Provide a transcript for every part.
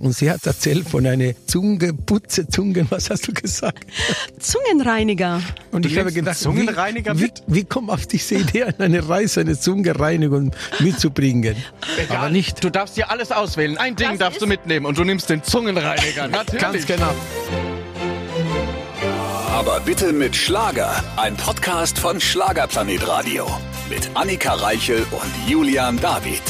Und sie hat erzählt von einer Zunge, Putze, Zungen, was hast du gesagt? Zungenreiniger. Und Du ich habe gedacht, Zungenreiniger wie, wie, mit? wie kommt auf diese Idee, an eine Reise eine Zungenreinigung mitzubringen? Aber nicht Du darfst dir alles auswählen. Ein Ding darfst du mitnehmen und du nimmst den Zungenreiniger. Natürlich. ganz genau. Aber bitte mit Schlager. Ein Podcast von Schlagerplanet Radio. Mit Annika Reichel und Julian David.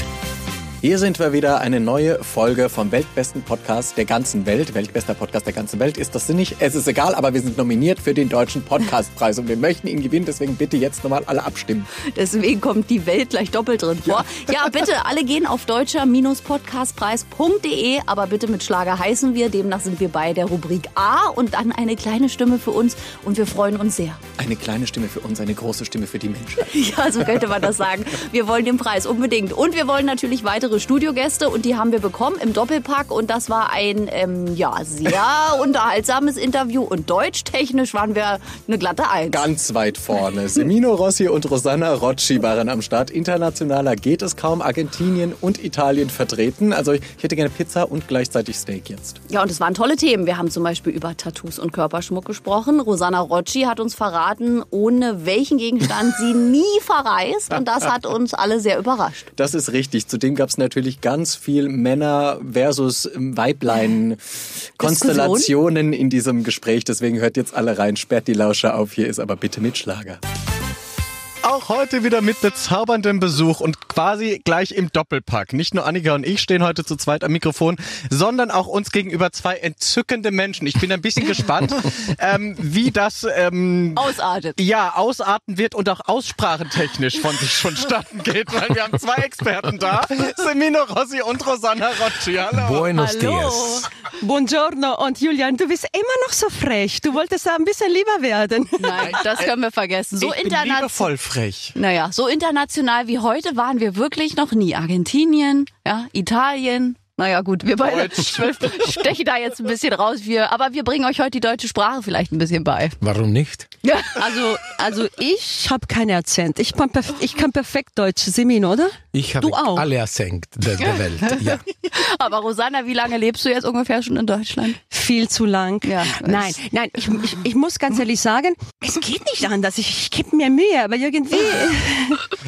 Hier sind wir wieder, eine neue Folge vom weltbesten Podcast der ganzen Welt. Weltbester Podcast der ganzen Welt ist das nicht. Es ist egal, aber wir sind nominiert für den Deutschen Podcastpreis und wir möchten ihn gewinnen. Deswegen bitte jetzt nochmal alle abstimmen. Deswegen kommt die Welt gleich doppelt drin vor. Ja, bitte, alle gehen auf deutscher-podcastpreis.de, aber bitte mit Schlager heißen wir. Demnach sind wir bei der Rubrik A und dann eine kleine Stimme für uns und wir freuen uns sehr. Eine kleine Stimme für uns, eine große Stimme für die Menschen. Ja, so könnte man das sagen. Wir wollen den Preis unbedingt. Und wir wollen natürlich weitere Studiogäste und die haben wir bekommen im Doppelpack. Und das war ein ähm, ja, sehr unterhaltsames Interview. Und deutschtechnisch waren wir eine glatte Eins. Ganz weit vorne. Semino Rossi und Rosanna Rocci waren am Start. Internationaler geht es kaum. Argentinien und Italien vertreten. Also ich hätte gerne Pizza und gleichzeitig Steak jetzt. Ja, und es waren tolle Themen. Wir haben zum Beispiel über Tattoos und Körperschmuck gesprochen. Rosanna Rocci hat uns verraten, ohne welchen Gegenstand sie nie verreist. Und das hat uns alle sehr überrascht. Das ist richtig. Zudem gab es natürlich ganz viel Männer versus Weiblein Konstellationen in diesem Gespräch. Deswegen hört jetzt alle rein, sperrt die Lauscher auf. Hier ist aber bitte mit Schlager. Auch heute wieder mit bezauberndem Besuch und quasi gleich im Doppelpack. Nicht nur Annika und ich stehen heute zu zweit am Mikrofon, sondern auch uns gegenüber zwei entzückende Menschen. Ich bin ein bisschen gespannt, ähm, wie das ähm, Ausartet. ja ausarten wird und auch aussprachentechnisch von sich vonstatten geht, weil wir haben zwei Experten da, Semino Rossi und Rosanna Rocci. Hallo. Buenos Hallo. dias. Buongiorno und Julian, du bist immer noch so frech. Du wolltest ein bisschen lieber werden. Nein, das können wir vergessen. So ich bin international. Frech. Naja, so international wie heute waren wir wirklich noch nie. Argentinien, ja, Italien. Naja, gut, wir beide stechen da jetzt ein bisschen raus. Wir, aber wir bringen euch heute die deutsche Sprache vielleicht ein bisschen bei. Warum nicht? Also, also ich habe keinen Akzent. Ich kann, ich kann perfekt Deutsch. Simin, oder? Ich habe Du auch. alle ersenkt der, der Welt. Ja. Aber Rosanna, wie lange lebst du jetzt ungefähr schon in Deutschland? Viel zu lang. Ja. Nein, nein, ich, ich, ich muss ganz ehrlich sagen, es geht nicht anders. Ich, ich gebe mir Mühe, aber irgendwie.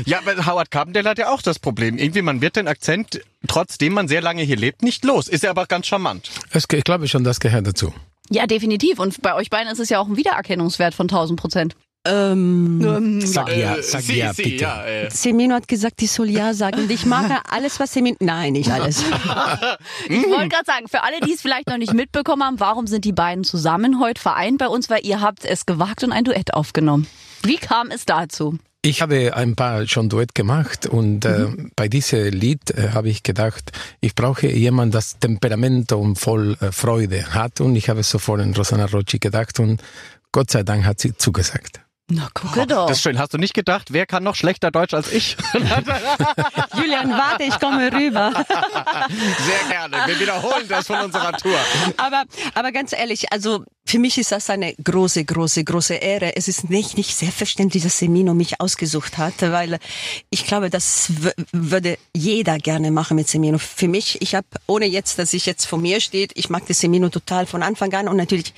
Ja, aber Howard Carpendale hat ja auch das Problem. Irgendwie, man wird den Akzent, trotzdem man sehr lange hier lebt, nicht los. Ist ja aber ganz charmant. Es, ich glaube schon, das gehört dazu. Ja, definitiv. Und bei euch beiden ist es ja auch ein Wiedererkennungswert von 1000 Prozent. ähm, Sag ja, sag ja, bitte. äh. Semino hat gesagt, ich soll ja sagen. Und ich mache alles, was Semino. Nein, nicht alles. Ich wollte gerade sagen, für alle, die es vielleicht noch nicht mitbekommen haben, warum sind die beiden zusammen heute vereint bei uns? Weil ihr habt es gewagt und ein Duett aufgenommen. Wie kam es dazu? Ich habe ein paar schon Duett gemacht und äh, bei diesem Lied äh, habe ich gedacht, ich brauche jemanden, das Temperament und voll äh, Freude hat und ich habe sofort an Rosanna Rocci gedacht und Gott sei Dank hat sie zugesagt. Na, gucke doch. Das ist schön. Hast du nicht gedacht, wer kann noch schlechter Deutsch als ich? Julian, warte, ich komme rüber. Sehr gerne. Wir wiederholen das von unserer Tour. Aber, aber ganz ehrlich, also für mich ist das eine große, große, große Ehre. Es ist nicht, nicht selbstverständlich, dass Semino mich ausgesucht hat, weil ich glaube, das würde jeder gerne machen mit Semino. Für mich, ich habe, ohne jetzt, dass ich jetzt vor mir steht, ich mag das Semino total von Anfang an und natürlich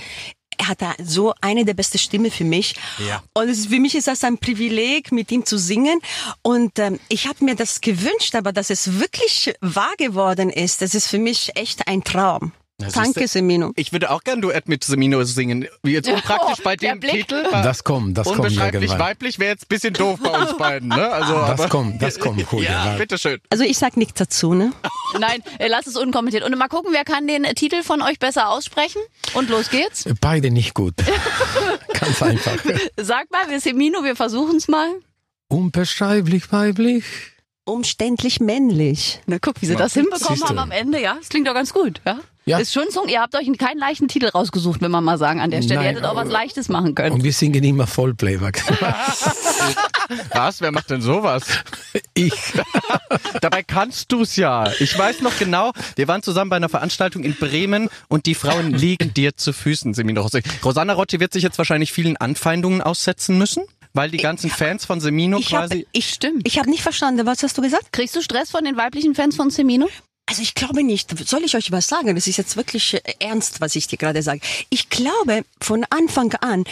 er hat da so eine der beste Stimme für mich. Ja. Und es, für mich ist das ein Privileg, mit ihm zu singen. Und ähm, ich habe mir das gewünscht, aber dass es wirklich wahr geworden ist, das ist für mich echt ein Traum. Danke. Semino. Ich würde auch gern Duett mit Semino singen. Wie jetzt unpraktisch bei der dem Blick. Titel. Das kommt, das kommt Unbeschreiblich irgendwann. weiblich wäre jetzt ein bisschen doof bei uns beiden, ne? Also, Das aber, kommt, das kommt, Julia. Ja, bitteschön. Also ich sag nichts dazu, ne? Nein, äh, lass es unkommentiert. Und mal gucken, wer kann den Titel von euch besser aussprechen? Und los geht's. Beide nicht gut. Ganz einfach. Sag mal, wir Semino, wir versuchen es mal. Unbeschreiblich weiblich. Umständlich männlich. Na guck, wie sie das hinbekommen Siehst du. haben am Ende, ja? Das klingt doch ganz gut, ja? Ja. Ist schon so, ihr habt euch keinen leichten Titel rausgesucht, wenn man mal sagen an der Stelle. Nein, ihr hättet auch was Leichtes machen können. Und wir singen immer voll Playback. Was? Wer macht denn sowas? Ich. Dabei kannst du's ja. Ich weiß noch genau, wir waren zusammen bei einer Veranstaltung in Bremen und die Frauen liegen dir zu Füßen, Semino Rossi. Rosanna Rocci wird sich jetzt wahrscheinlich vielen Anfeindungen aussetzen müssen, weil die ganzen Fans von Semino Ich habe quasi... ich, Stimmt. ich hab nicht verstanden, was hast du gesagt? Kriegst du Stress von den weiblichen Fans von Semino? Also ich glaube nicht. Soll ich euch was sagen? Das ist jetzt wirklich äh, ernst, was ich dir gerade sage. Ich glaube von Anfang an,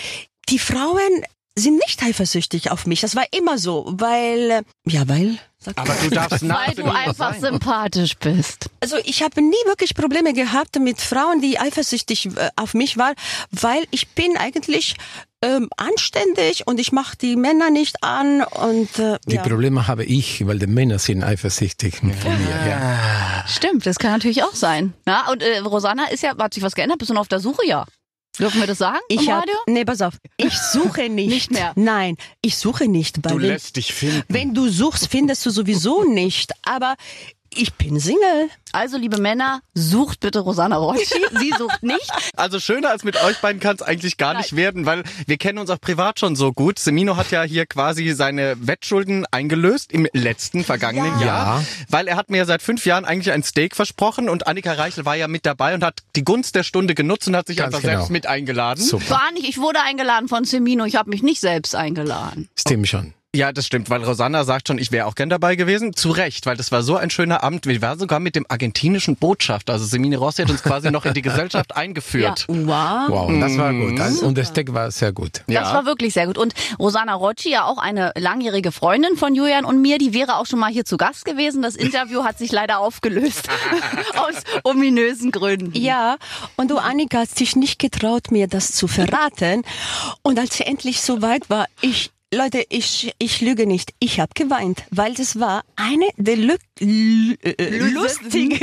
die Frauen sind nicht eifersüchtig auf mich. Das war immer so, weil äh, ja, weil sag Aber du darfst nach Weil du einfach sympathisch bist. Also ich habe nie wirklich Probleme gehabt mit Frauen, die eifersüchtig äh, auf mich waren, weil ich bin eigentlich ähm, anständig und ich mache die Männer nicht an und äh, Die ja. Probleme habe ich, weil die Männer sind eifersüchtig von mir. Ja. Stimmt, das kann natürlich auch sein. Ja, und äh, Rosanna ist ja, hat sich was geändert? Bist du noch auf der Suche? Ja. Dürfen wir das sagen Ich im hab, Radio? nee, pass auf. Ich suche nicht. Nicht mehr. Nein, ich suche nicht. Weil Du wenn, lässt dich finden. wenn du suchst, findest du sowieso nicht. Aber ich bin Single. Also, liebe Männer, sucht bitte Rosanna Rocci. Sie sucht nicht. Also schöner als mit euch beiden kann es eigentlich gar nicht werden, weil wir kennen uns auch privat schon so gut. Semino hat ja hier quasi seine Wettschulden eingelöst im letzten vergangenen Ja. Jahr, weil er hat mir seit fünf Jahren eigentlich ein Steak versprochen und Annika Reichel war ja mit dabei und hat die Gunst der Stunde genutzt und hat sich Ganz einfach genau. selbst mit eingeladen. Super. War nicht, ich wurde eingeladen von Semino. Ich habe mich nicht selbst eingeladen. Stimmt schon. Ja, das stimmt, weil Rosanna sagt schon, ich wäre auch gern dabei gewesen. Zu Recht, weil das war so ein schöner Abend. Wir waren sogar mit dem argentinischen Botschafter. Also Semine Rossi hat uns quasi noch in die Gesellschaft eingeführt. Wow. Wow, das war gut. Mhm. Also, und der Steak war sehr gut. Ja. Das war wirklich sehr gut. Und Rosanna Rocci, ja auch eine langjährige Freundin von Julian und mir, die wäre auch schon mal hier zu Gast gewesen. Das Interview hat sich leider aufgelöst. Aus ominösen Gründen. Ja, und du, Annika, hast dich nicht getraut, mir das zu verraten. Und als sie endlich so weit war, ich, Leute, ich, ich lüge nicht. Ich habe geweint, weil das war eine der lü lü äh, lustigsten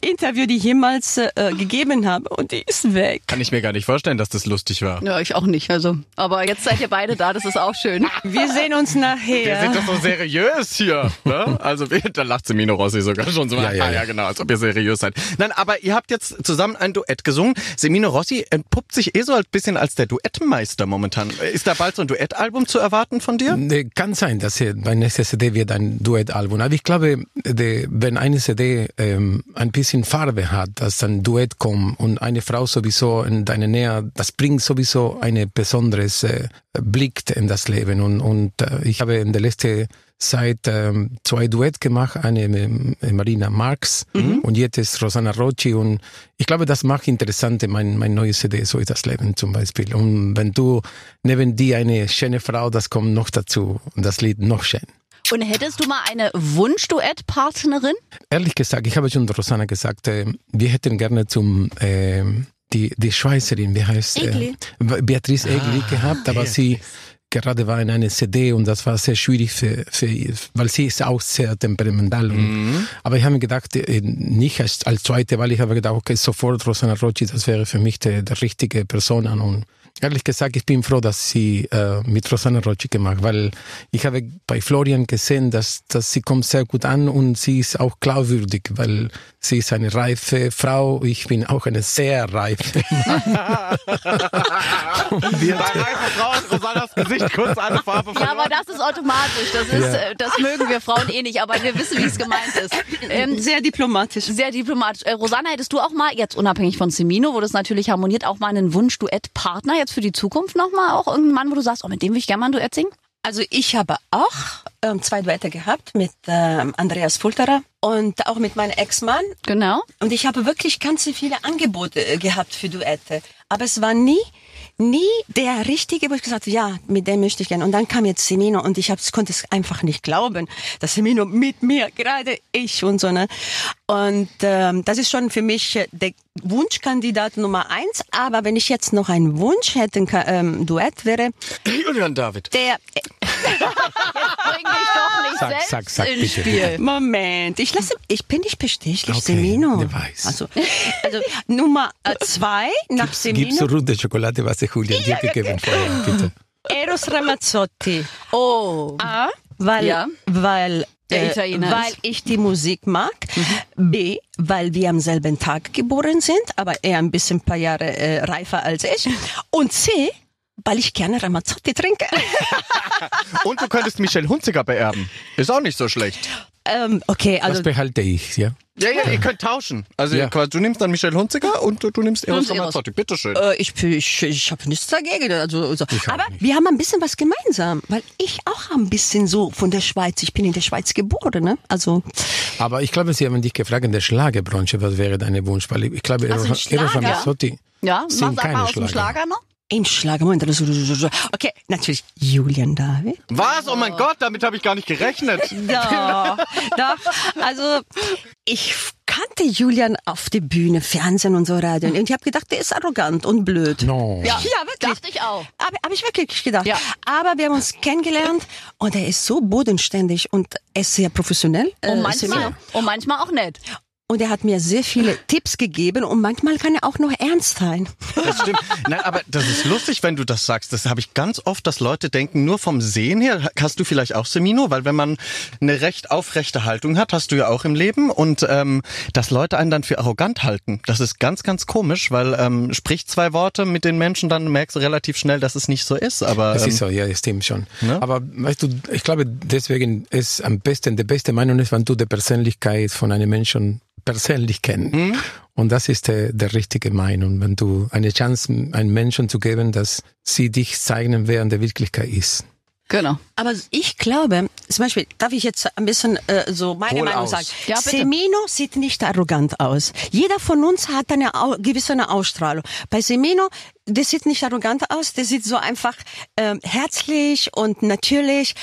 Interview, die ich jemals äh, gegeben habe. Und die ist weg. Kann ich mir gar nicht vorstellen, dass das lustig war. Ja, ich auch nicht. Also, aber jetzt seid ihr beide da, das ist auch schön. Wir sehen uns Wir nachher. sind doch so seriös hier. Ne? Also wir- da lacht Semino Rossi sogar schon so. Ja, ja, ah, ja, ja. genau, als ob ihr seriös seid. Nein, aber ihr habt jetzt zusammen ein Duett gesungen. Semino Rossi entpuppt sich eh so ein bisschen als der Duettmeister momentan. Ist da bald so ein Duettalbum zu erwarten von dir? Kann sein, dass hier mein nächstes CD wird ein Duettalbum. Aber ich glaube, wenn eine CD ähm, ein bisschen Farbe hat, dass ein Duett kommt und eine Frau sowieso in deine Nähe, das bringt sowieso eine besonderes äh, Blick in das Leben. Und, und äh, ich habe in der letzten Zeit ähm, zwei Duett gemacht, eine mit Marina Marx und jetzt ist Rosanna Rocci. Und ich glaube, das macht interessant mein, mein neues CD, so ist das Leben zum Beispiel. Und wenn du neben dir eine schöne Frau, das kommt noch dazu. Und das Lied noch schön. Und hättest du mal eine Wunschduettpartnerin? Ehrlich gesagt, ich habe schon Rosanna gesagt, äh, wir hätten gerne zum äh, die die Schweizerin, wie heißt äh, Beatrice Egli gehabt, aber sie gerade war in einer CD und das war sehr schwierig für, für weil sie ist auch sehr temperamental. Und, Aber ich habe mir gedacht, äh, nicht als, als zweite, weil ich habe gedacht, okay, sofort Rosanna Rocci, das wäre für mich der, der richtige Person. Und ehrlich gesagt, ich bin froh, dass sie äh, mit Rosanna Rocci gemacht, weil ich habe bei Florian gesehen, dass, dass sie kommt sehr gut an und sie ist auch glaubwürdig, weil sie ist eine reife Frau. Ich bin auch eine sehr reife. Bei reifer Frau ist Rosannas Gesicht kurz eine Farbe Ja, aber das ist automatisch. Das ist, äh, das mögen wir Frauen eh nicht, aber wir wissen, wie es gemeint ist. Ähm, Sehr diplomatisch. sehr diplomatisch. Äh, Rosanna, hättest du auch mal, jetzt unabhängig von Semino, wo das natürlich harmoniert, auch mal einen Wunsch-Duett-Partner jetzt für die Zukunft nochmal? Auch irgendeinen Mann, wo du sagst, oh, mit dem will ich gerne mal ein Duett singen? Also ich habe auch ähm, zwei Duette gehabt mit ähm, Andreas Fulterer und auch mit meinem Ex-Mann. Genau. Und ich habe wirklich ganz viele Angebote äh, gehabt für Duette. Aber es war nie, nie der richtige, wo ich gesagt habe, ja, mit dem möchte ich gerne. Und dann kam jetzt Semino und ich hab, konnte es einfach nicht glauben, dass Semino mit mir, gerade ich und so, ne. Und ähm, das ist schon für mich äh, der Wunschkandidat Nummer eins. Aber wenn ich jetzt noch einen Wunsch hätte, ähm, Duett wäre, Julian David. der, Bring dich doch nicht Sag, selbst sag, sag, ins bitte, Spiel. Moment, ich lasse, ich bin nicht bestechlich, Okay, Semino. weiß. Also, also Nummer äh, zwei nach Gibst Semino, du rote Schokolade, was der Julian dir gegeben vorher, bitte. Eros Ramazzotti. Oh. A, weil, Ja. weil, Der äh, Italiener weil ist. ich die Musik mag. B, weil wir am selben Tag geboren sind, aber er ein bisschen ein paar Jahre äh, reifer als ich. Und C, weil ich gerne Ramazzotti trinke. Und du könntest Michelle Hunziker beerben. Ist auch nicht so schlecht. Ähm, okay, Das also behalte ich, ja. Ja, ja, ihr könnt tauschen. Also Ja. quasi, du nimmst dann Michelle Hunziker und du, du nimmst Eros Eros. Ramazzotti. Bitteschön. Äh, ich ich, ich habe nichts dagegen. Also, also. Aber wir haben ein bisschen was gemeinsam, weil ich auch ein bisschen so von der Schweiz, ich bin in der Schweiz geboren, ne? Also Aber ich glaube, Sie haben dich gefragt in der Schlagerbranche, was wäre dein Wunsch? Weil ich glaube, Also Eros Eros Schlager? Ramazzotti Ja, mach, singt sag keine mal aus dem Schlager. Schlager noch. Im Schlagermoment. Okay, natürlich Julian David. Was? Oh mein Gott, damit habe ich gar nicht gerechnet. Doch, doch. Also ich kannte Julian auf der Bühne, Fernsehen und so Radio. Und ich habe gedacht, der ist arrogant und blöd. No. Ja, wirklich. Dachte ich auch. Habe hab ich wirklich gedacht. Ja. Aber wir haben uns kennengelernt und er ist so bodenständig und er ist sehr professionell. Und äh, manchmal, und manchmal auch nett. Und er hat mir sehr viele Tipps gegeben und manchmal kann er auch noch ernst sein. Das stimmt. Nein, aber das ist lustig, wenn du das sagst. Das habe ich ganz oft, dass Leute denken, nur vom Sehen her hast du vielleicht auch Semino, weil wenn man eine recht aufrechte Haltung hat, hast du ja auch im Leben und ähm, dass Leute einen dann für arrogant halten. Das ist ganz, ganz komisch, weil ähm, sprich zwei Worte mit den Menschen, dann merkst du relativ schnell, dass es nicht so ist. Aber Es ähm, ist so, ja, es stimmt schon. Ne? Aber weißt du, ich glaube, deswegen ist am besten, die beste Meinung ist, wenn du die Persönlichkeit von einem Menschen persönlich kennst. Mhm. Und das ist der, der richtige Meinung, wenn du eine Chance einem Menschen zu geben, dass sie dich zeigen, wer in der Wirklichkeit ist. Genau. Aber ich glaube, zum Beispiel, darf ich jetzt ein bisschen äh, so meine Hol Meinung aus. sagen? Ja, bitte. Semino sieht nicht arrogant aus. Jeder von uns hat eine au gewisse eine Ausstrahlung. Bei Semino, der sieht nicht arrogant aus, der sieht so einfach ähm, herzlich und natürlich.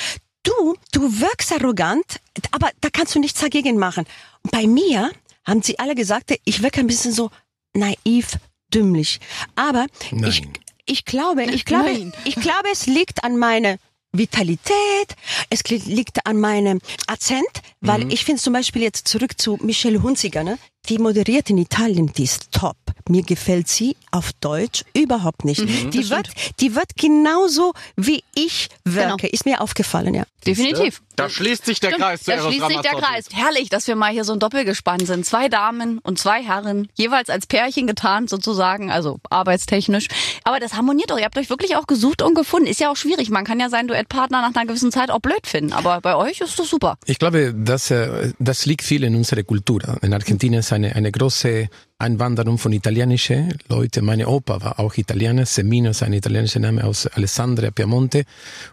Du, du wirkst arrogant, aber da kannst du nichts dagegen machen. Bei mir haben sie alle gesagt, ich wirke ein bisschen so naiv, dümmlich. Aber ich, Nein. ich glaube, ich glaube, Nein. ich glaube, es liegt an meiner Vitalität, es li- liegt an meinem Akzent, weil ich finde zum Beispiel jetzt zurück zu Michelle Hunziger, ne? Die moderiert in Italien, die ist top. Mir gefällt sie auf Deutsch überhaupt nicht. die wird, die wird genauso wie ich wirke. Genau. Ist mir aufgefallen, ja. Definitiv. da schließt sich der Stimmt, Kreis zu da Eros schließt sich der. Kreis. Herrlich, dass wir mal hier so ein Doppelgespann sind. Zwei Damen und zwei Herren, jeweils als Pärchen getarnt sozusagen, also arbeitstechnisch. Aber das harmoniert doch. Ihr habt euch wirklich auch gesucht und gefunden. Ist ja auch schwierig. Man kann ja seinen Duettpartner nach einer gewissen Zeit auch blöd finden. Aber bei euch ist das super. Ich glaube, das, äh, das liegt viel in unserer Kultur. In Argentinien ist eine, eine große Einwanderung von italienischen Leuten. Meine Opa war auch Italiener. Semino ist ein italienischer Name aus Alessandria, Piemonte.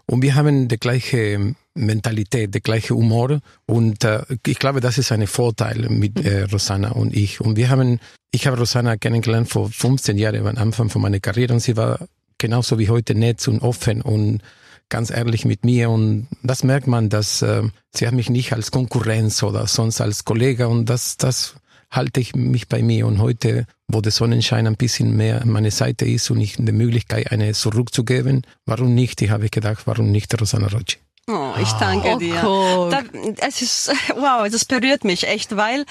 Und wir haben die gleiche Mentalität, der gleiche Humor. Und äh, ich glaube, das ist ein Vorteil mit äh, Rosanna und ich. Und wir haben, ich habe Rosanna kennengelernt vor 15 Jahren, am Anfang von meiner Karriere. Und sie war genauso wie heute nett und offen und ganz ehrlich mit mir und das merkt man, dass äh, sie haben mich nicht als Konkurrenz oder sonst als Kollege und das, das halte ich mich bei mir und heute, wo der Sonnenschein ein bisschen mehr an meiner Seite ist und ich die Möglichkeit, eine zurückzugeben, warum nicht? Ich habe gedacht, warum nicht Rosanna Rocci? Oh, ich danke Oh, dir. guck. Da, es ist, wow, das berührt mich echt, weil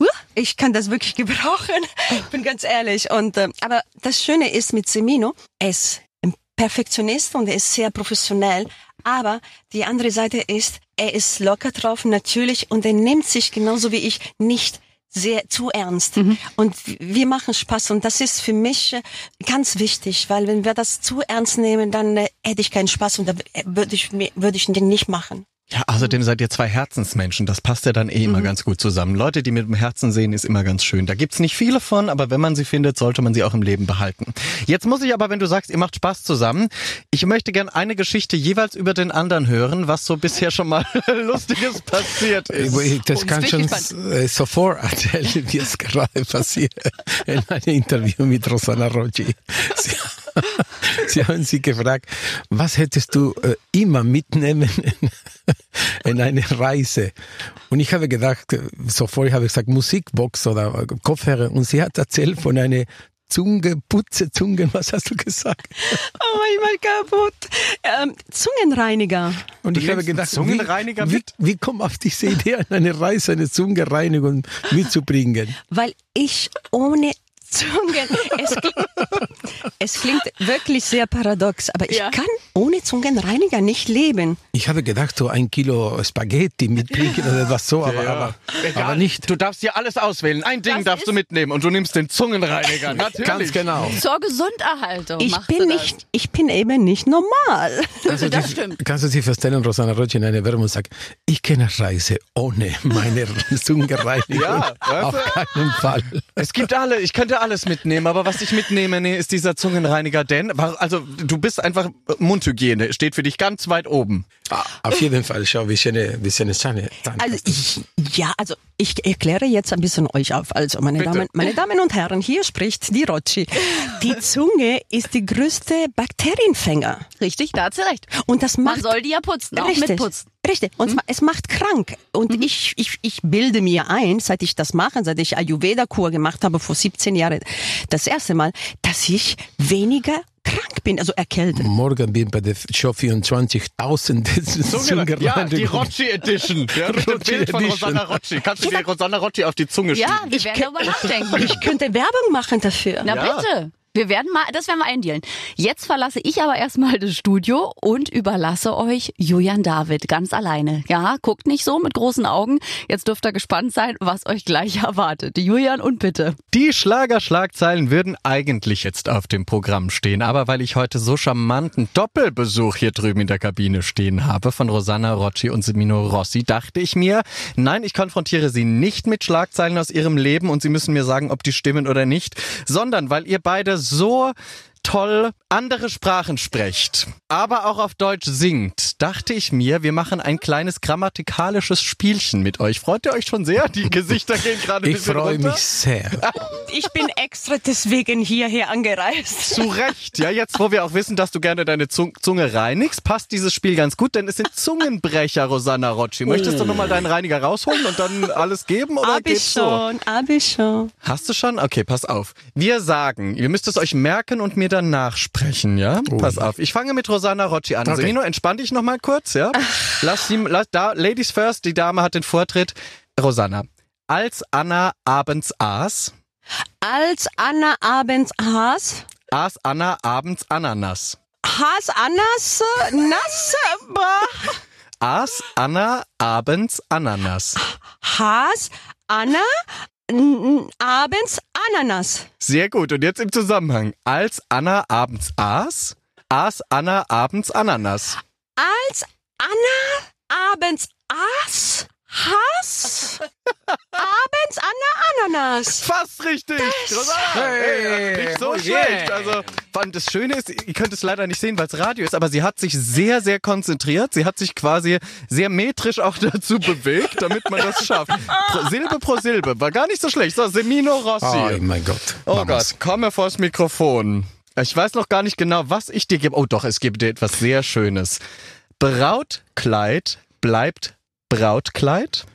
uh, ich kann das wirklich gebrauchen. Ich bin ganz ehrlich. Und äh, aber das Schöne ist mit Semino, er ist ein Perfektionist und er ist sehr professionell. Aber die andere Seite ist, er ist locker drauf, natürlich, und er nimmt sich genauso wie ich nicht sehr zu ernst. Und wir machen Spaß und das ist für mich äh, ganz wichtig, weil wenn wir das zu ernst nehmen, dann äh, hätte ich keinen Spaß und da äh, würde ich würde ich den nicht machen. Ja, außerdem seid ihr zwei Herzensmenschen. Das passt ja dann eh immer ganz gut zusammen. Leute, die mit dem Herzen sehen, ist immer ganz schön. Da gibt's nicht viele von, aber wenn man sie findet, sollte man sie auch im Leben behalten. Jetzt muss ich aber, wenn du sagst, ihr macht Spaß zusammen, ich möchte gern eine Geschichte jeweils über den anderen hören, was so bisher schon mal Lustiges passiert ist. Ich- Das Uns kann schon äh, sofort erzählen, wie es gerade passiert in einem Interview mit Rosanna Rocci. Sie, sie haben sie gefragt, was hättest du äh, immer mitnehmen in, in eine Reise? Und ich habe gedacht, sofort habe ich gesagt, Musikbox oder Kopfhörer. Und sie hat erzählt von einer Zunge, Putze, Zungen, was hast du gesagt? Oh mein kaputt. Ähm, Zungenreiniger. Und ich habe gedacht, Zungenreiniger wie, mit? Wie, wie kommt auf diese Idee, an eine Reise eine Zungenreinigung mitzubringen? Weil ich ohne Zungen. Es, klingt- es klingt wirklich sehr paradox, aber ich Ja. kann ohne Zungenreiniger nicht leben. Ich habe gedacht, so ein Kilo Spaghetti mit Pickel oder etwas so, aber, aber, Egal, aber nicht. Du darfst hier alles auswählen. Ein Ding Das darfst du mitnehmen und du nimmst den Zungenreiniger. Natürlich. Ganz genau. Zur Gesunderhaltung. Ich bin nicht, ich bin eben nicht normal. Also Das die- stimmt. Kannst du dir vorstellen, Rosanna Rocci in einer Werbung sagt, ich kenne Reise ohne meine Zungenreinigung. Ja, Auf keinen Fall. Es gibt alle, ich könnte alles mitnehmen, aber was ich mitnehme, nee, ist dieser Zungenreiniger, denn, also du bist einfach Mundhygiene, steht für dich ganz weit oben. Ah, Auf jeden Fall, schau, wie schöne, wie schöne Zähne. Also ich, ja, also ich erkläre jetzt ein bisschen euch auf. Also meine Bitte. Damen, meine Damen und Herren, hier spricht die Rocci. Die Zunge ist die größte Bakterienfänger. Richtig, da hat sie recht. Und das macht Man soll die ja putzen, auch Richtig. mitputzen. Richtig. Und zwar, es macht krank. Und ich, ich, ich bilde mir ein, seit ich das mache, seit ich Ayurveda-Kur gemacht habe vor 17 Jahren, das erste Mal, dass ich weniger krank bin, also erkältet. Morgen bin bei der Show 24.000 Zungenreinigung. Ja, die Rocci Edition. Ja, mit dem Rocci Bild von Edition. Rosanna Rocci. Kannst du dir Rosanna Rocci auf die Zunge Ja, schieben? wir werden darüber nachdenken. Ich könnte Werbung machen dafür. Na Ja. bitte. Wir werden mal, das werden wir eindealen. Jetzt verlasse ich aber erstmal das Studio und überlasse euch Julian David ganz alleine. Ja, guckt nicht so mit großen Augen. Jetzt dürft ihr gespannt sein, was euch gleich erwartet. Julian und bitte. Die Schlagerschlagzeilen würden eigentlich jetzt auf dem Programm stehen, aber weil ich heute so charmanten Doppelbesuch hier drüben in der Kabine stehen habe von Rosanna Rocci und Semino Rossi, dachte ich mir, nein, ich konfrontiere sie nicht mit Schlagzeilen aus ihrem Leben und sie müssen mir sagen, ob die stimmen oder nicht, sondern weil ihr beide so toll andere Sprachen sprecht, aber auch auf Deutsch singt, dachte ich mir, wir machen ein kleines grammatikalisches Spielchen mit euch. Freut ihr euch schon sehr? Die Gesichter gehen gerade ein Ich bisschen freue runter. mich sehr. Ich bin extra deswegen hierher angereist. Zu Recht. Ja, jetzt, wo wir auch wissen, dass du gerne deine Zung Zunge reinigst, passt dieses Spiel ganz gut, denn es sind Zungenbrecher, Rosanna Rocci. Möchtest du nochmal deinen Reiniger rausholen und dann alles geben oder Hab ich geht's so? schon, hab ich schon. Hast du schon? Okay, pass auf. Wir sagen, ihr müsst es euch merken und mir dann nachsprechen, ja? Pass auf. Ich fange mit Rosanna Rocci an. Okay. Semino, entspann dich nochmal kurz, ja? Lass sie, lass, da, Ladies first, die Dame hat den Vortritt. Rosanna. Als Anna abends aß, Als Anna abends aß, aß Anna abends Ananas. Has Annas nass, Aß Anna abends Ananas. Has Anna abends Ananas. Sehr gut. Und jetzt im Zusammenhang. Als Anna abends aß, aß Anna abends Ananas. Als Anna abends aß, Has abends Anna Ananas. Fast richtig. Rosanna. Hey, nicht so oh schlecht. yeah. Also, allem das Schöne ist, ihr könnt es leider nicht sehen, weil es Radio ist, aber sie hat sich sehr, sehr konzentriert. Sie hat sich quasi sehr metrisch auch dazu bewegt, damit man das schafft. Pro, Silbe pro Silbe. War gar nicht so schlecht. So, Semino Rossi. Oh mein Gott. Oh Mamas. Gott, komme vors Mikrofon. Ich weiß noch gar nicht genau, was ich dir gebe. Oh doch, es gibt dir etwas sehr Schönes. Brautkleid bleibt Brautkleid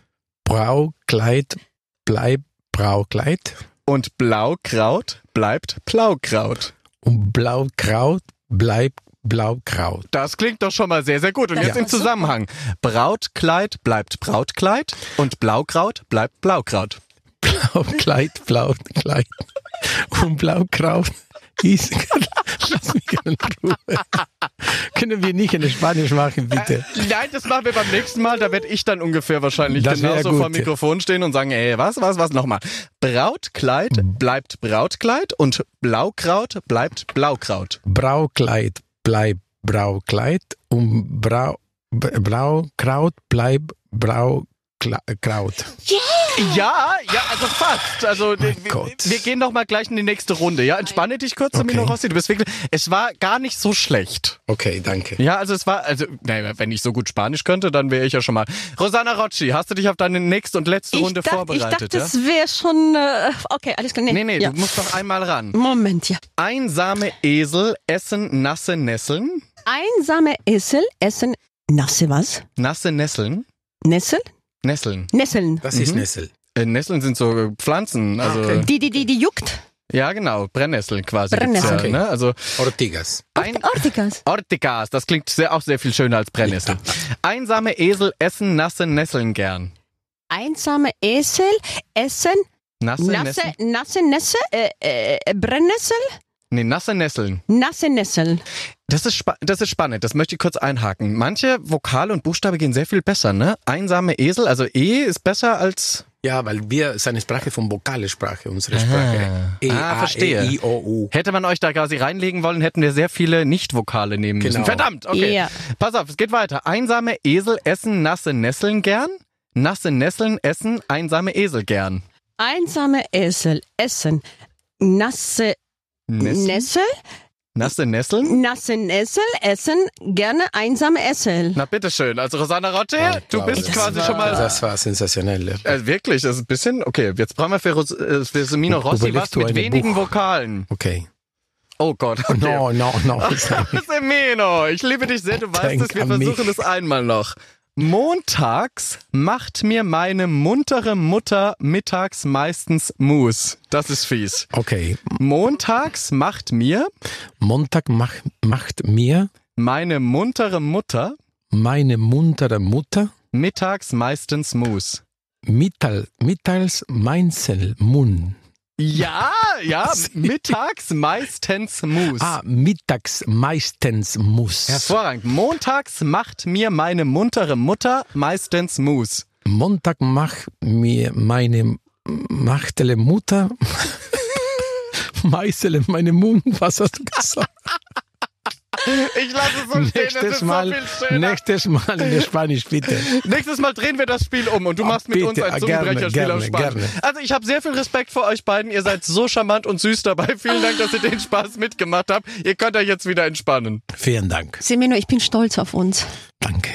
Braukleid bleibt Braukleid und Blaukraut bleibt Blaukraut. und Blaukraut bleibt Blaukraut. Das klingt doch schon mal sehr, sehr gut. Und jetzt ist im Zusammenhang. Brautkleid bleibt Brautkleid und Blaukraut bleibt Blaukraut. Blaukleid, Blaukleid und Blaukraut ist. Lass mich in Ruhe. Können wir nicht in Spanisch machen, bitte? Nein, das machen wir beim nächsten Mal. Da werde ich dann ungefähr wahrscheinlich Das genauso vor dem Mikrofon stehen und sagen, ey, was, was, was, nochmal. Brautkleid bleibt Brautkleid und Blaukraut bleibt Blaukraut. Braukleid bleibt Braukleid und Brau, Braukraut bleibt Braukraut. Ja, ja, also fast. Also wir, Gott. wir gehen doch mal gleich in die nächste Runde. Ja, entspanne dich kurz, Okay. Rossi. Du bist wirklich. Es war gar nicht so schlecht. Okay, danke. Ja, also es war, also, naja, wenn ich so gut Spanisch könnte, dann wäre ich ja schon mal. Rosanna Rocci, hast du dich auf deine nächste und letzte Runde ich dachte, vorbereitet? ich dachte, es wäre schon, äh, okay, alles klar. ja? Nee, nee, ja. du musst noch einmal ran. Moment, ja. Einsame Esel essen nasse Nesseln. Einsame Esel essen nasse was? Nasse Nesseln. Nessel? Nesseln. Nesseln. Das ist Nessel. Äh, Nesseln sind so Pflanzen, also okay. Die, die, die, die juckt. ja genau, Brennnesseln quasi. gibt's Brennnessel. Ja, Okay. ne? Also Ortigas. ein Ortigas. Ortigas, das klingt sehr, auch sehr viel schöner als Brennnessel. Einsame Esel essen nasse Nesseln gern. Einsame Esel essen Nasse, Nasse, Nessel? nasse Nässe, äh, äh, Brennnessel, Nee, nasse Nesseln. nasse Nessel. Das ist, das ist spannend, das möchte ich kurz einhaken. Manche Vokale und Buchstaben gehen sehr viel besser, ne? Einsame Esel, also E ist besser als... Ja, weil wir ist eine Sprache von vokale Sprache, unsere Sprache. E, Ah, A, verstehe. E, I, O, U. Hätte man euch da quasi reinlegen wollen, hätten wir sehr viele Nicht-Vokale nehmen müssen. Genau. Verdammt, okay. Ja. Pass auf, es geht weiter. Einsame Esel essen nasse Nesseln gern. Nasse Nesseln essen einsame Esel gern. Einsame Esel essen nasse Nesseln? Nessel, Nasse Nesseln? nasse Nessel essen gerne einsame Esel. Na bitteschön. Also Rosanna Rotte, Ja, du bist quasi war- schon mal... Das war sensationell. Äh, wirklich, das ist ein bisschen... Okay, jetzt brauchen wir für, äh, für Semino Rossi was mit wenigen Buch? Vokalen. Okay. Oh Gott, okay. No, no, no. Semino, ich liebe dich sehr. Du weißt Denk es, wir versuchen mich. es einmal noch. Montags macht mir meine muntere Mutter mittags meistens Mus. Das ist fies. Okay. Montags macht mir Montag mach, macht mir meine muntere Mutter meine muntere Mutter mittags meistens Mus. mittal, mittags Mainzel Mun. Ja, ja, mittags meistens Mus. Ah, mittags meistens muss. Hervorragend. Montags macht mir meine muntere Mutter meistens Mus. Montag mach mir meine machtele Mutter Meißele meine Mund. Was hast du gesagt? Ich lasse es so stehen, es nächstes ist Mal, so viel schöner. nächstes Mal in Spanisch, bitte. Nächstes Mal drehen wir das Spiel um und du Ah, machst mit bitte, uns ein ah, Zungenbrecherspiel auf Spanisch. gerne. Also ich habe sehr viel Respekt vor euch beiden. Ihr seid so charmant und süß dabei. Vielen Dank, dass ihr den Spaß mitgemacht habt. Ihr könnt euch jetzt wieder entspannen. Vielen Dank. Semino, ich bin stolz auf uns. Danke.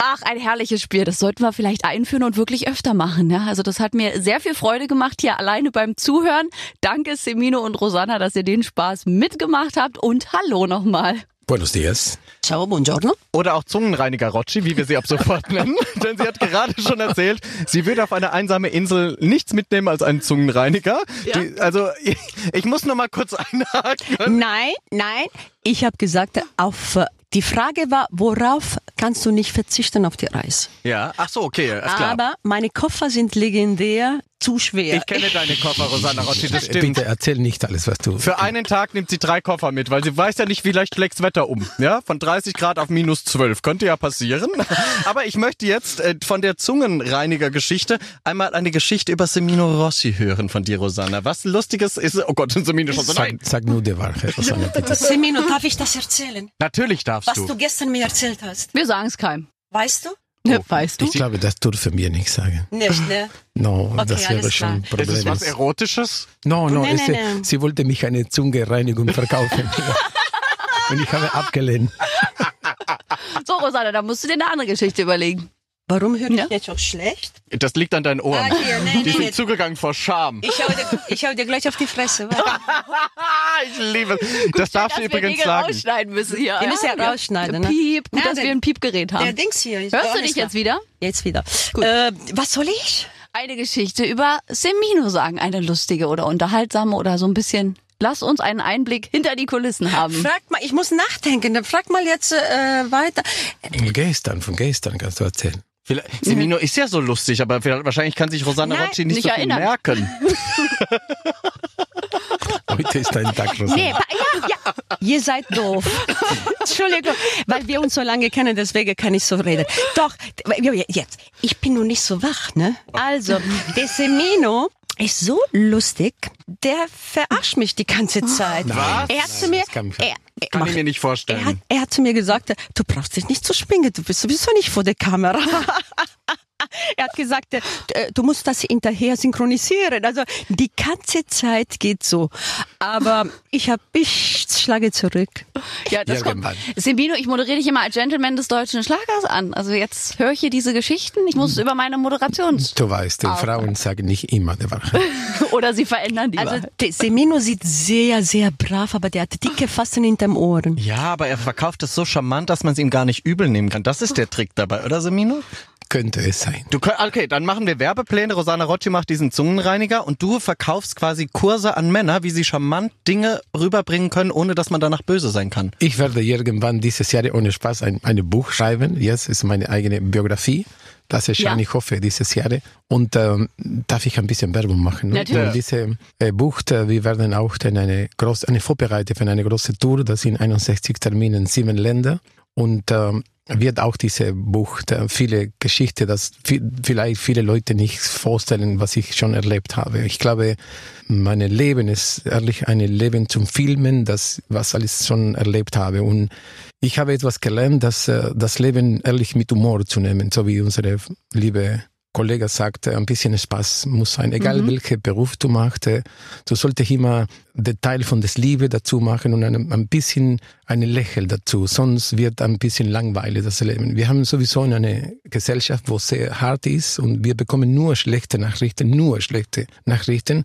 Ach, ein herrliches Spiel. Das sollten wir vielleicht einführen und wirklich öfter machen. Ne? Also das hat mir sehr viel Freude gemacht hier alleine beim Zuhören. Danke Semino und Rosanna, dass ihr den Spaß mitgemacht habt. Und hallo nochmal. Buenos dias. Ciao, buongiorno. Oder auch Zungenreiniger Rocci, wie wir sie ab sofort nennen. Denn sie hat gerade schon erzählt, sie wird auf eine einsame Insel nichts mitnehmen als einen Zungenreiniger. Die, also ich, ich muss noch mal kurz einhaken. Nein, nein. Ich habe gesagt, auf die Frage war, worauf kannst du nicht verzichten auf die Reise? Ja, ach so, okay, ist klar. Aber meine Koffer sind legendär, zu schwer. ich kenne deine Koffer, Rosanna Rocci, das stimmt. Bitte erzähl nicht alles, was du. Für einen Tag nimmt sie drei Koffer mit, weil sie weiß ja nicht, wie leicht schlägt's Wetter um. Ja, von 30 Grad auf minus 12. Könnte ja passieren. Aber ich möchte jetzt äh, von der Zungenreiniger-Geschichte einmal eine Geschichte über Semino Rossi hören von dir, Rosanna. Was Lustiges ist... Oh Gott, Semino schon so... Sag, Nein, sag nur die Wahrheit, Rosanna, bitte. Semino, darf ich das erzählen? natürlich darfst Was du. du gestern mir erzählt hast. Wir sagen es keinem. Weißt du? Ne, weißt du? Ich glaube, das dürfen wir nicht sagen. Nicht, ne? No, Okay, das wäre alles schon klar. Ist es was Problem. Erotisches? No, no, Nein, es, nein, nein. sie wollte mich eine Zungenreinigung verkaufen. Und ich habe abgelehnt. So, Rosanna, da musst du dir eine andere Geschichte überlegen. Warum höre ich Ja. jetzt so schlecht? Das liegt an deinen Ohren. Ah, hier, nee, Die nee, nee. sind zugegangen vor Scham. Ich hau, dir, ich hau dir gleich auf die Fresse. Ich liebe es. Das darfst du übrigens sagen. rausschneiden müssen hier. Wir müssen ja rausschneiden, ne? Piep, gut, Ja, dass der- wir ein Piepgerät Der haben. Dings hier. ist- Hörst du dich jetzt wieder? Jetzt wieder. Äh, was soll ich? Eine Geschichte über Semino sagen, eine lustige oder unterhaltsame oder so ein bisschen. Lass uns einen Einblick hinter die Kulissen haben. Frag mal, ich muss nachdenken. Dann frag mal jetzt äh, weiter. Gestern, von gestern kannst du erzählen. Vielleicht- Semino ist ja so lustig, aber wahrscheinlich kann sich Rosanna Nein, Rocci nicht, nicht so viel erinnern. merken. Heute ist dein Tag, Rosanna. Nee, ja, ja. Ihr seid doof. Entschuldigung, weil wir uns so lange kennen, deswegen kann ich so reden. Doch, jetzt. Ich bin nur nicht so wach, ne? Also, der Semino ist so lustig, der verarscht mich die ganze Zeit. Was? Er hat zu mir, kann er, er, Kann ich mir nicht vorstellen. er, hat, er hat zu mir gesagt, du brauchst dich nicht zu springen, du bist sowieso nicht vor der Kamera. Er hat gesagt, äh, du musst das hinterher synchronisieren. Also die ganze Zeit geht so. Aber ich hab, ich schlage zurück. Ja, das kommt. Irgendwann. Semino, ich moderiere dich immer als Gentleman des deutschen Schlagers an. Also jetzt höre ich hier diese Geschichten. Ich muss über meine Moderation. Du weißt, die Frauen sagen nicht immer die Wahrheit. Oder sie verändern die Also Wahrheit. der Semino sieht sehr, sehr brav, aber der hat dicke Fassen hinterm Ohren. Ja, aber er verkauft es so charmant, dass man es ihm gar nicht übel nehmen kann. Das ist der Trick dabei, oder Semino? Könnte es sein. Du könnt, okay, dann machen wir Werbepläne. Rosanna Rocci macht diesen Zungenreiniger und du verkaufst quasi Kurse an Männer, wie sie charmant Dinge rüberbringen können, ohne dass man danach böse sein kann. Ich werde irgendwann dieses Jahr ohne Spaß ein, ein Buch schreiben. Jetzt ist meine eigene Biografie. Das erscheint, Ja. ich hoffe, dieses Jahr. Und ähm, darf ich ein bisschen Werbung machen? Ne? Natürlich. Und Diese äh, Buch, äh, wir werden auch dann eine große, eine Vorbereitung für eine große Tour. Das sind 61 Termine in sieben Länder. Und ähm, wird auch diese Buch, da viele Geschichten, das vi- vielleicht viele Leute nicht vorstellen, was ich schon erlebt habe. Ich glaube, mein Leben ist ehrlich ein Leben zum Filmen, das was alles schon erlebt habe. Und ich habe etwas gelernt, dass äh, das Leben ehrlich mit Humor zu nehmen, so wie unsere liebe Kollege sagte, ein bisschen Spaß muss sein, egal welchen Beruf du machst. äh, Du solltest immer den Teil von des Liebe dazu machen und ein, ein bisschen eine Lächel dazu, sonst wird ein bisschen langweilig das Leben. Wir haben sowieso eine Gesellschaft, wo sehr hart ist und wir bekommen nur schlechte Nachrichten, nur schlechte Nachrichten.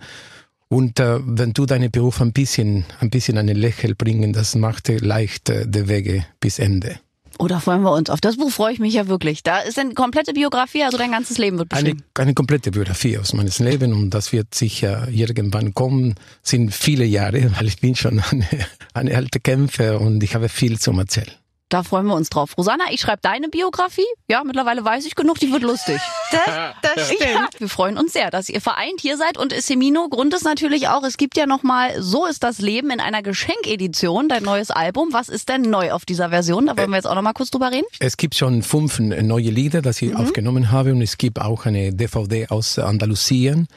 Und äh, wenn du deinen Beruf ein bisschen, ein bisschen eine Lächel bringen, das macht dir leicht äh, die Wege bis Ende. Oh, da freuen wir uns. Auf das Buch freue ich mich ja wirklich. Da ist eine komplette Biografie, also dein ganzes Leben wird Eine, beschrieben. eine komplette Biografie aus meines Lebens und das wird sicher irgendwann kommen. Sind viele Jahre, weil ich bin schon eine, eine alte Kämpfer und ich habe viel zum Erzählen. Da freuen wir uns drauf. Rosanna, ich schreibe deine Biografie. Ja, mittlerweile weiß ich genug, die wird lustig. Das, das stimmt. Ja, wir freuen uns sehr, dass ihr vereint hier seid und Semino, Grund ist natürlich auch, es gibt ja nochmal So ist das Leben in einer Geschenkedition, dein neues Album. Was ist denn neu auf dieser Version? Da wollen wir jetzt auch nochmal kurz drüber reden. Es gibt schon fünf neue Lieder, das ich aufgenommen habe und es gibt auch eine DVD aus Andalusien,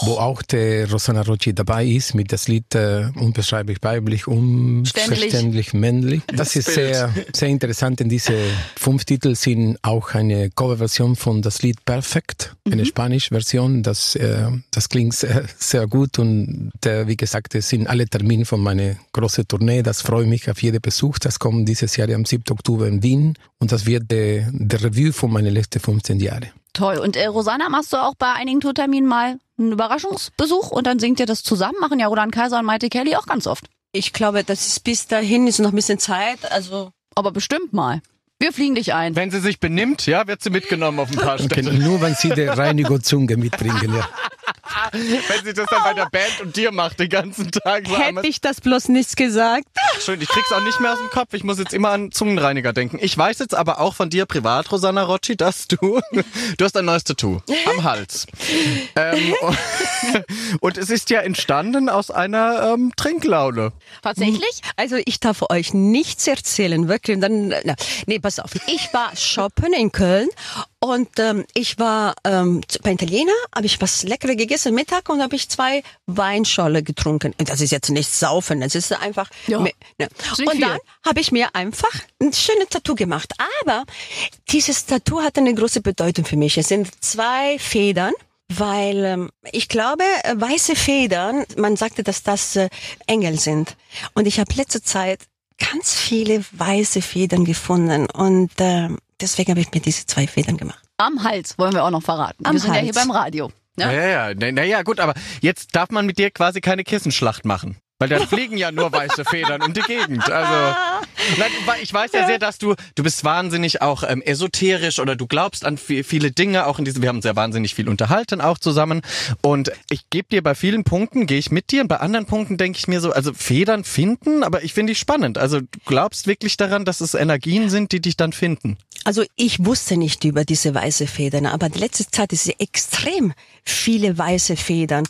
wo auch der Rosanna Rocci dabei ist mit das Lied äh, Unbeschreiblich weiblich, unverständlich männlich. Das ist sehr, sehr interessant, denn diese fünf Titel sind auch eine Coverversion von das Lied Perfect, eine spanische Version. Das, äh, das klingt sehr, sehr gut und äh, wie gesagt, es sind alle Termine von meiner großen Tournee. Das freue mich auf jeden Besuch. Das kommt dieses Jahr am 7. Oktober in Wien und das wird der der Review von meinen letzten 15 Jahren. Toll. Und äh, Rosanna, machst du auch bei einigen Tourterminen mal einen Überraschungsbesuch und dann singt ihr das zusammen? Machen ja Roland Kaiser und Maite Kelly auch ganz oft. Ich glaube, das ist bis dahin ist noch ein bisschen Zeit. Also Aber bestimmt mal. Wir fliegen dich ein. Wenn sie sich benimmt, ja, wird sie mitgenommen auf ein paar Okay, Städte. nur wenn Sie die Reiniger Zunge mitbringen. Ja. Wenn sie das dann bei der Band und dir macht den ganzen Tag. So hätte ich das bloß nichts gesagt. Schön, ich krieg's auch nicht mehr aus dem Kopf. Ich muss jetzt immer an Zungenreiniger denken. Ich weiß jetzt aber auch von dir privat, Rosanna Rocci, dass du, du hast ein neues Tattoo am Hals. ähm, und, und es ist ja entstanden aus einer ähm, Trinklaune. Tatsächlich? Also ich darf euch nichts erzählen, wirklich. Dann, na, nee, pass auf. Ich war shoppen in Köln und ähm, ich war ähm, bei Italiener, habe ich was Leckeres gegessen Mittag und habe ich zwei Weinscholle getrunken. Und Das ist jetzt nicht saufen, das ist einfach. Ja. Ne. Und dann habe ich mir einfach ein schönes Tattoo gemacht. Aber dieses Tattoo hat eine große Bedeutung für mich. Es sind zwei Federn. Weil ähm, ich glaube, weiße Federn, man sagte, dass das äh, Engel sind. Und ich habe letzte Zeit ganz viele weiße Federn gefunden. Und äh, deswegen habe ich mir diese zwei Federn gemacht. Am Hals wollen wir auch noch verraten. Am wir sind ja hier Hals. beim Radio. Ja? Ja, ja, ja. Naja, ja, gut, aber jetzt darf man mit dir quasi keine Kissenschlacht machen. Weil dann fliegen ja nur weiße Federn um die Gegend. Also, ich weiß ja sehr, dass du, du bist wahnsinnig auch ähm, esoterisch oder du glaubst an vi- viele Dinge, auch in diesem, wir haben uns ja wahnsinnig viel unterhalten auch zusammen. Und ich gebe dir bei vielen Punkten, gehe ich mit dir und bei anderen Punkten denke ich mir so, also Federn finden, aber ich finde die spannend. Also du glaubst wirklich daran, dass es Energien sind, die dich dann finden. Also ich wusste nicht über diese weiße Federn, aber die letzte Zeit ist es extrem viele weiße Federn.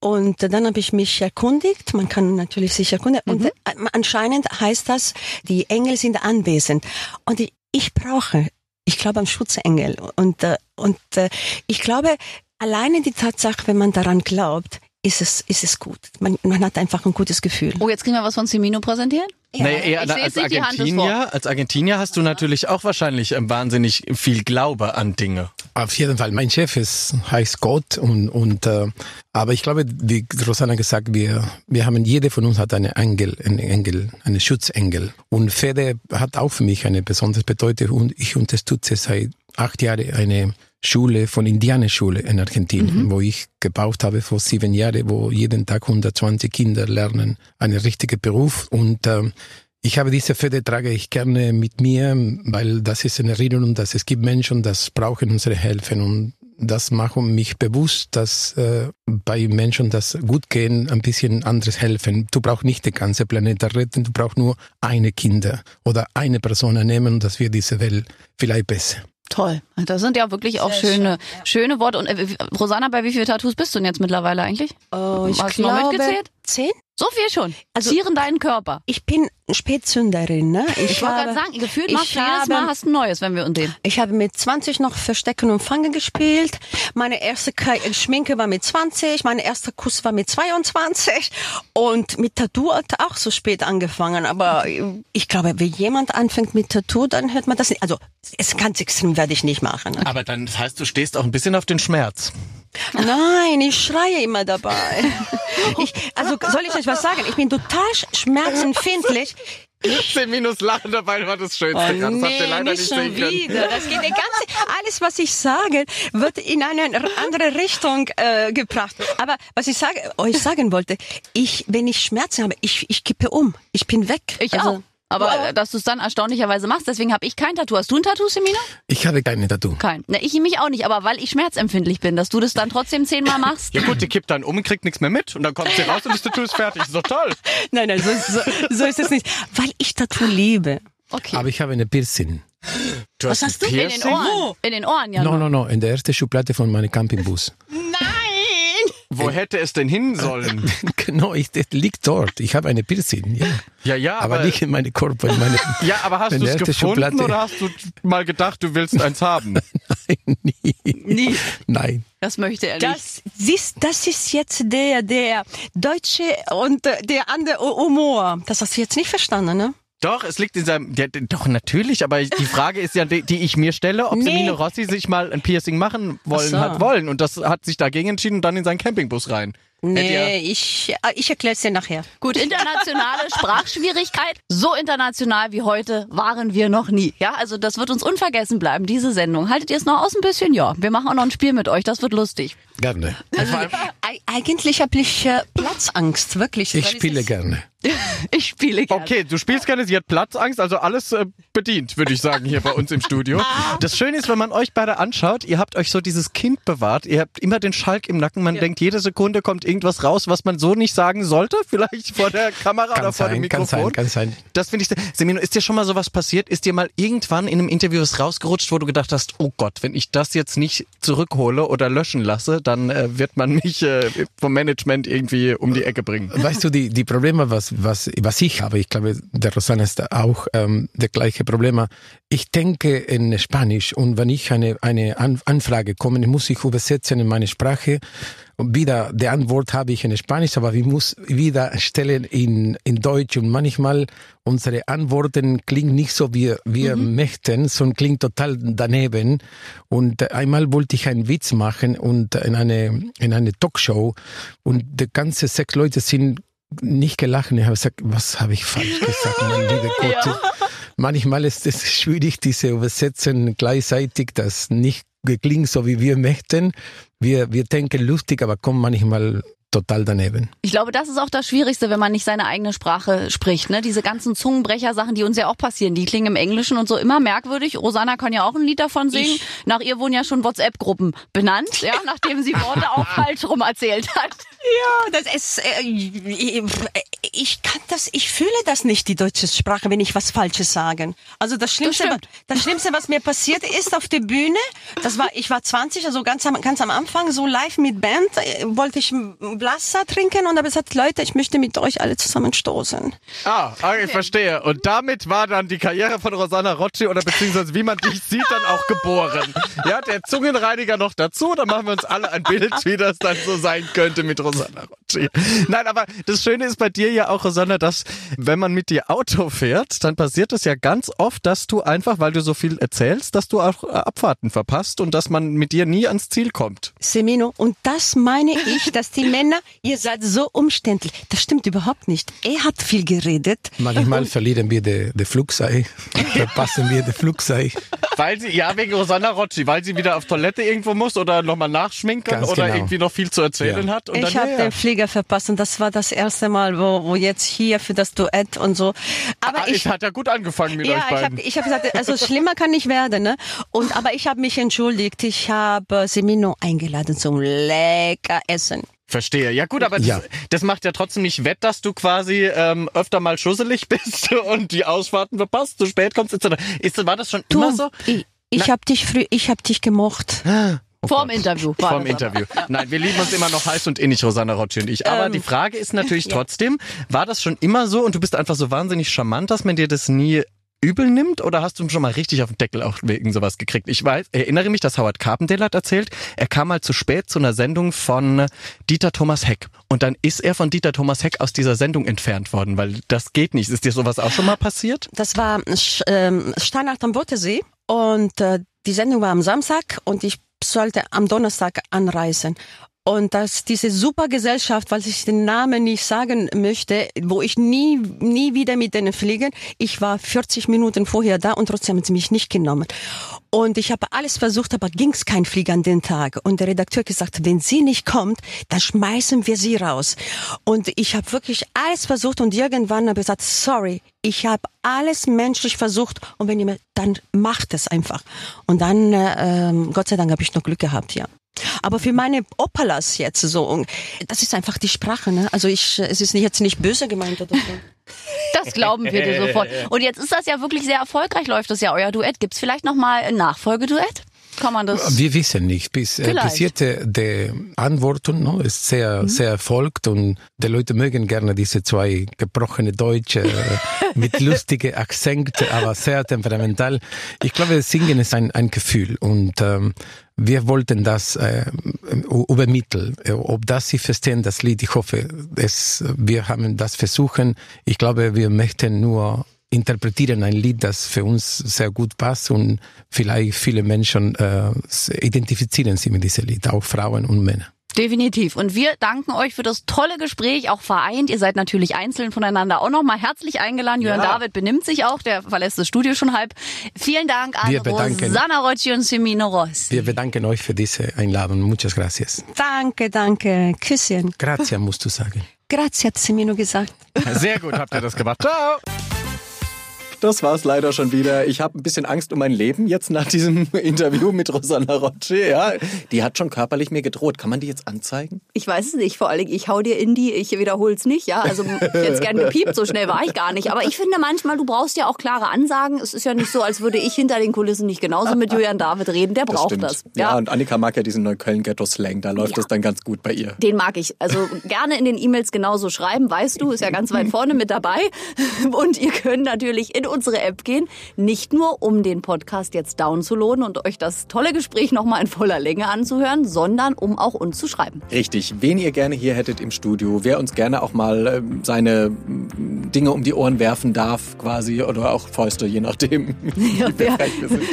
Und dann habe ich mich erkundigt, man kann natürlich sich erkundigen, und äh, anscheinend heißt das, die Engel sind anwesend. Und ich, ich brauche, ich glaube an Schutzengel. Und, äh, und äh, ich glaube, alleine die Tatsache, wenn man daran glaubt, ist es, ist es gut. Man, man hat einfach ein gutes Gefühl. Oh, jetzt kriegen wir was von Semino präsentieren? naja, eher ich seh als Argentinier, als Argentinier hast du natürlich auch wahrscheinlich ähm, wahnsinnig viel Glaube an Dinge. Auf jeden Fall. Mein Chef ist, heißt Gott und, und äh, aber ich glaube, wie Rosanna gesagt, wir, wir haben, jede von uns hat eine Engel, einen Engel, einen Schutzengel. Und Fede hat auch für mich eine besondere Bedeutung und ich unterstütze seit acht Jahren eine Schule von Indianerschule in Argentinien, wo ich gebaut habe vor sieben Jahren, wo jeden Tag 120 Kinder lernen einen richtigen Beruf und ähm, Ich habe diese Fede trage ich gerne mit mir, weil das ist eine Erinnerung, dass es gibt Menschen, das brauchen unsere Hilfe und das macht mich bewusst, dass äh, bei Menschen, das gut gehen, ein bisschen anderes helfen. Du brauchst nicht den ganzen Planeten retten, du brauchst nur eine Kinder oder eine Person nehmen und das wird diese Welt vielleicht besser. Toll. Das sind ja wirklich auch Sehr schöne, schöne Worte. Und äh, Rosanna, bei wie vielen Tattoos bist du denn jetzt mittlerweile eigentlich? Oh, ich Hast du noch glaube, mitgezählt? zehn? So viel schon. Also- Zieren deinen Körper. Ich bin Spätzünderin, ne? Ich, wollte habe- gerade sagen, gefühlt ich machst du jedes Mal hast ein neues, wenn wir uns sehen. Ich habe mit 20 noch Verstecken und Fangen gespielt. Meine erste Schminke war mit 20, mein erster Kuss war mit 22 und mit Tattoo hat auch so spät angefangen. Aber ich glaube, wenn jemand anfängt mit Tattoo, dann hört man das nicht. Also es ganz extrem werde ich nicht machen. Ne? Aber dann, das heißt, du stehst auch ein bisschen auf den Schmerz. Nein, ich schreie immer dabei. Ich, also soll ich euch was sagen? Ich bin total sch- schmerzempfindlich. 10 minus Lachen dabei war das Schönste. Oh, das habt ihr nee, leider nicht nicht schon wieder. Das geht der ganze, alles, was ich sage, wird in eine andere Richtung äh, gebracht. Aber was ich sage, euch sagen wollte, ich, wenn ich Schmerzen habe, ich, ich kippe um. Ich bin weg. Ich Also, auch. Aber äh, dass du es dann erstaunlicherweise machst, deswegen habe ich kein Tattoo. Hast du ein Tattoo, Semina? Ich habe keine Tattoo. Kein. Ne, ich mich auch nicht, aber weil ich schmerzempfindlich bin, dass du das dann trotzdem zehnmal machst. Ja gut, die kippt dann um, kriegt nichts mehr mit und dann kommt sie raus und das Tattoo ist fertig. Ist doch toll. Nein, nein, so, so, so ist es nicht. Weil ich Tattoo liebe. Okay. Aber ich habe eine Piercing. Du Was hast du? ein in den Piercing? Ohren. In den Ohren, ja. No, no, no, in der ersten Schublade von meinem Campingbus. Nein! Wo hätte es denn hin sollen? genau, ich, das liegt dort. Ich habe eine Piercing, ja. Ja, ja, Aber, aber, nicht in meinem Körper, in meine, ja, aber hast du es gefunden Schublade. oder hast du mal gedacht, du willst eins haben? Nein, nie. Nie. Nein. Das möchte er nicht. Das, siehst, das ist jetzt der, der deutsche und äh, der andere Humor. Das hast du jetzt nicht verstanden, ne? Doch, es liegt in seinem. Ja, doch, natürlich, aber die Frage ist ja, die, die ich mir stelle, ob Nee. Semino Rossi sich mal ein Piercing machen wollen so. hat wollen. Und das hat sich dagegen entschieden und dann in seinen Campingbus rein. Nee, ich, äh, ich erkläre es dir nachher. Gut, internationale Sprachschwierigkeit. So international wie heute waren wir noch nie. Ja, also das wird uns unvergessen bleiben, diese Sendung. Haltet ihr es noch aus ein bisschen? Ja. Wir machen auch noch ein Spiel mit euch, das wird lustig. Gerne. Also, Eig- eigentlich habe ich äh, Platzangst, wirklich. Ich spiele ist- gerne. Ich spiele gerne. Okay, du spielst gerne, sie hat Platzangst, also alles äh, bedient, würde ich sagen, hier bei uns im Studio. Das Schöne ist, wenn man euch beide anschaut, ihr habt euch so dieses Kind bewahrt, ihr habt immer den Schalk im Nacken, man denkt, jede Sekunde kommt irgendwas raus, was man so nicht sagen sollte, vielleicht vor der Kamera oder Kann vor dem sein, kann Mikrofon. sein, kann sein. Das finde ich, Semino, ist dir schon mal sowas passiert? Ist dir mal irgendwann in einem Interview was rausgerutscht, wo du gedacht hast, oh Gott, wenn ich das jetzt nicht zurückhole oder löschen lasse, dann äh, wird man mich äh, vom Management irgendwie um die Ecke bringen. Weißt du, die, die Probleme, was, was, was ich habe, ich glaube, der Rosanna ist auch ähm, der gleiche Probleme. Ich denke in Spanisch und wenn ich eine, eine An Anfrage komme, muss ich übersetzen in meine Sprache. Wieder, die Antwort habe ich in Spanisch, aber ich muss wieder stellen in, in Deutsch und manchmal unsere Antworten klingen nicht so, wie wir möchten, sondern klingt total daneben. Und einmal wollte ich einen Witz machen und in eine, in eine Talkshow und die ganze sechs Leute sind nicht gelacht. Ich habe gesagt, was habe ich falsch gesagt, mein lieber Gott. Manchmal ist es schwierig, diese Übersetzen gleichzeitig, das nicht klingt so, wie wir möchten. Wir, wir denken lustig, aber kommen manchmal total daneben. Ich glaube, das ist auch das Schwierigste, wenn man nicht seine eigene Sprache spricht. Ne? Diese ganzen Zungenbrecher-Sachen, die uns ja auch passieren, die klingen im Englischen und so immer merkwürdig. Rosanna kann ja auch ein Lied davon singen. Nach ihr wurden ja schon WhatsApp-Gruppen benannt, ja, nachdem sie Worte auch falsch rum erzählt hat. Ja, das ist, äh, ich, kann das, ich fühle das nicht, die deutsche Sprache, wenn ich was Falsches sage. Also das Schlimmste, stimmt. das Schlimmste, was mir passiert ist auf der Bühne, das war, ich war 20, also ganz am, ganz am Anfang, so live mit Band, äh, wollte ich ein Wasser trinken und habe gesagt, Leute, ich möchte mit euch alle zusammen stoßen. Ah, ah, ich verstehe. Und damit war dann die Karriere von Rosanna Rocci oder beziehungsweise wie man dich sieht, dann auch geboren. Ja, der Zungenreiniger noch dazu, dann machen wir uns alle ein Bild, wie das dann so sein könnte mit Rosanna Rocci. Nein, aber das Schöne ist bei dir ja auch, Rosanna, dass wenn man mit dir Auto fährt, dann passiert es ja ganz oft, dass du einfach, weil du so viel erzählst, dass du auch äh, Abfahrten verpasst und dass man mit dir nie ans Ziel kommt. Semino, und das meine ich, dass die Männer, ihr seid so umständlich. Das stimmt überhaupt nicht. Er hat viel geredet. Manchmal verlieren wir die, die Flugzei, verpassen wir die Flugzei. Weil sie, ja, wegen Rosanna Rocci, weil sie wieder auf Toilette irgendwo muss oder nochmal nachschminken Ganz oder genau. irgendwie noch viel zu erzählen Ja. hat und Ich dann habe ja. den Flieger verpasst und das war das erste Mal, wo, wo jetzt hier für das Duett und so. Aber Ah, ich, es hat ja gut angefangen mit ja, euch ich beiden. habe ich hab gesagt, also schlimmer kann nicht werden, ne? Und aber ich habe mich entschuldigt. Ich habe Semino eingeladen zum lecker Essen. Verstehe. Ja gut, aber das, Ja. das macht ja trotzdem nicht wett, dass du quasi ähm, öfter mal schusselig bist und die Ausfahrten verpasst, zu spät kommst etc. Ist, war das schon Du, immer so? ich, ich habe dich früh, ich habe dich gemocht. Vorm Interview. war Vorm aber. Interview. Nein, wir lieben uns immer noch heiß und innig, Rosanna Rocci und ich. Aber Ähm, die Frage ist natürlich trotzdem, war das schon immer so und du bist einfach so wahnsinnig charmant, dass man dir das nie übel nimmt oder hast du schon mal richtig auf den Deckel auch wegen sowas gekriegt? Ich weiß, erinnere mich, dass Howard Carpendale hat erzählt, er kam mal zu spät zu einer Sendung von Dieter Thomas Heck und dann ist er von Dieter Thomas Heck aus dieser Sendung entfernt worden, weil das geht nicht. Ist dir sowas auch schon mal passiert? Das war ähm, Steinach am Botesee und äh, die Sendung war am Samstag und ich sollte am Donnerstag anreisen. Und dass diese super Gesellschaft, weil ich den Namen nicht sagen möchte, wo ich nie, nie wieder mit denen fliegen, ich war 40 Minuten vorher da und trotzdem haben sie mich nicht genommen. Und ich habe alles versucht, aber ging's kein Flieger an den Tag. Und der Redakteur gesagt, wenn sie nicht kommt, dann schmeißen wir sie raus. Und ich habe wirklich alles versucht und irgendwann habe ich gesagt, sorry, ich habe alles menschlich versucht und wenn ihr dann macht es einfach. Und dann, äh, ähm, Gott sei Dank, habe ich noch Glück gehabt, ja. Aber für meine Opalas jetzt so, das ist einfach die Sprache, ne? Also ich, es ist nicht, jetzt nicht böse gemeint oder so. Das glauben wir dir sofort. Und jetzt ist das ja wirklich sehr erfolgreich, läuft das ja euer Duett. Gibt's vielleicht noch mal ein Nachfolgeduett? Kann man das? Wir wissen nicht. Bis, äh, Vielleicht. bis jetzt äh, die Antworten no, ist sehr, sehr erfolgt und die Leute mögen gerne diese zwei gebrochene Deutsche äh, mit lustige Akzente, aber sehr temperamental. Ich glaube, Singen ist ein, ein Gefühl und ähm, wir wollten das äh, übermitteln. Äh, Ob das Sie verstehen, das Lied, ich hoffe, es, wir haben das versuchen. Ich glaube, wir möchten nur interpretieren ein Lied, das für uns sehr gut passt und vielleicht viele Menschen äh, identifizieren sich mit diesem Lied, auch Frauen und Männer. Definitiv. Und wir danken euch für das tolle Gespräch, auch vereint. Ihr seid natürlich einzeln voneinander auch nochmal herzlich eingeladen. Julian David benimmt sich auch, der verlässt das Studio schon halb. Vielen Dank an Wir bedanken- Rosanna Rocci und Semino Rossi. Wir bedanken euch für diese Einladung. Muchas gracias. Danke, danke. Küsschen. Gracias, musst du sagen. Grazie, hat Semino gesagt. Sehr gut habt ihr das gemacht. Ciao! Das war's leider schon wieder. Ich habe ein bisschen Angst um mein Leben jetzt nach diesem Interview mit Rosanna Rocci. Ja, die hat schon körperlich mir gedroht. Kann man die jetzt anzeigen? Ich weiß es nicht, vor allem ich hau dir in die, ich wiederhole es nicht, ja. Also ich hätte es gern gepiept, so schnell war ich gar nicht. Aber ich finde manchmal, du brauchst ja auch klare Ansagen. Es ist ja nicht so, als würde ich hinter den Kulissen nicht genauso mit Julian David reden. Der braucht das. Ja. und Annika mag ja diesen Neukölln-Ghetto-Slang. Da läuft Ja. es dann ganz gut bei ihr. Den mag ich. Also gerne in den E-Mails genauso schreiben, weißt du, ist ja ganz weit vorne mit dabei. Und ihr könnt natürlich in unsere App gehen, nicht nur um den Podcast jetzt downzuladen und euch das tolle Gespräch nochmal in voller Länge anzuhören, sondern um auch uns zu schreiben. Richtig. Wen ihr gerne hier hättet im Studio, wer uns gerne auch mal ähm, seine Dinge um die Ohren werfen darf, quasi, oder auch Fäuste, je nachdem. Ja, wie wer,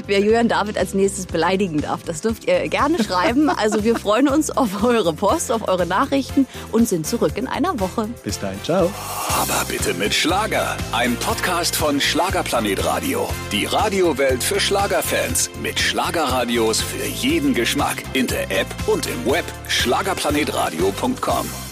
wer Julian David als nächstes beleidigen darf, das dürft ihr gerne schreiben. Also wir freuen uns auf eure Post, auf eure Nachrichten und sind zurück in einer Woche. Bis dahin, ciao. Aber bitte mit Schlager. Ein Podcast von Schlagerplanet Radio. Die Radiowelt für Schlagerfans. Mit Schlagerradios für jeden Geschmack. In der App und im Web. Schlagerplanetradio.com.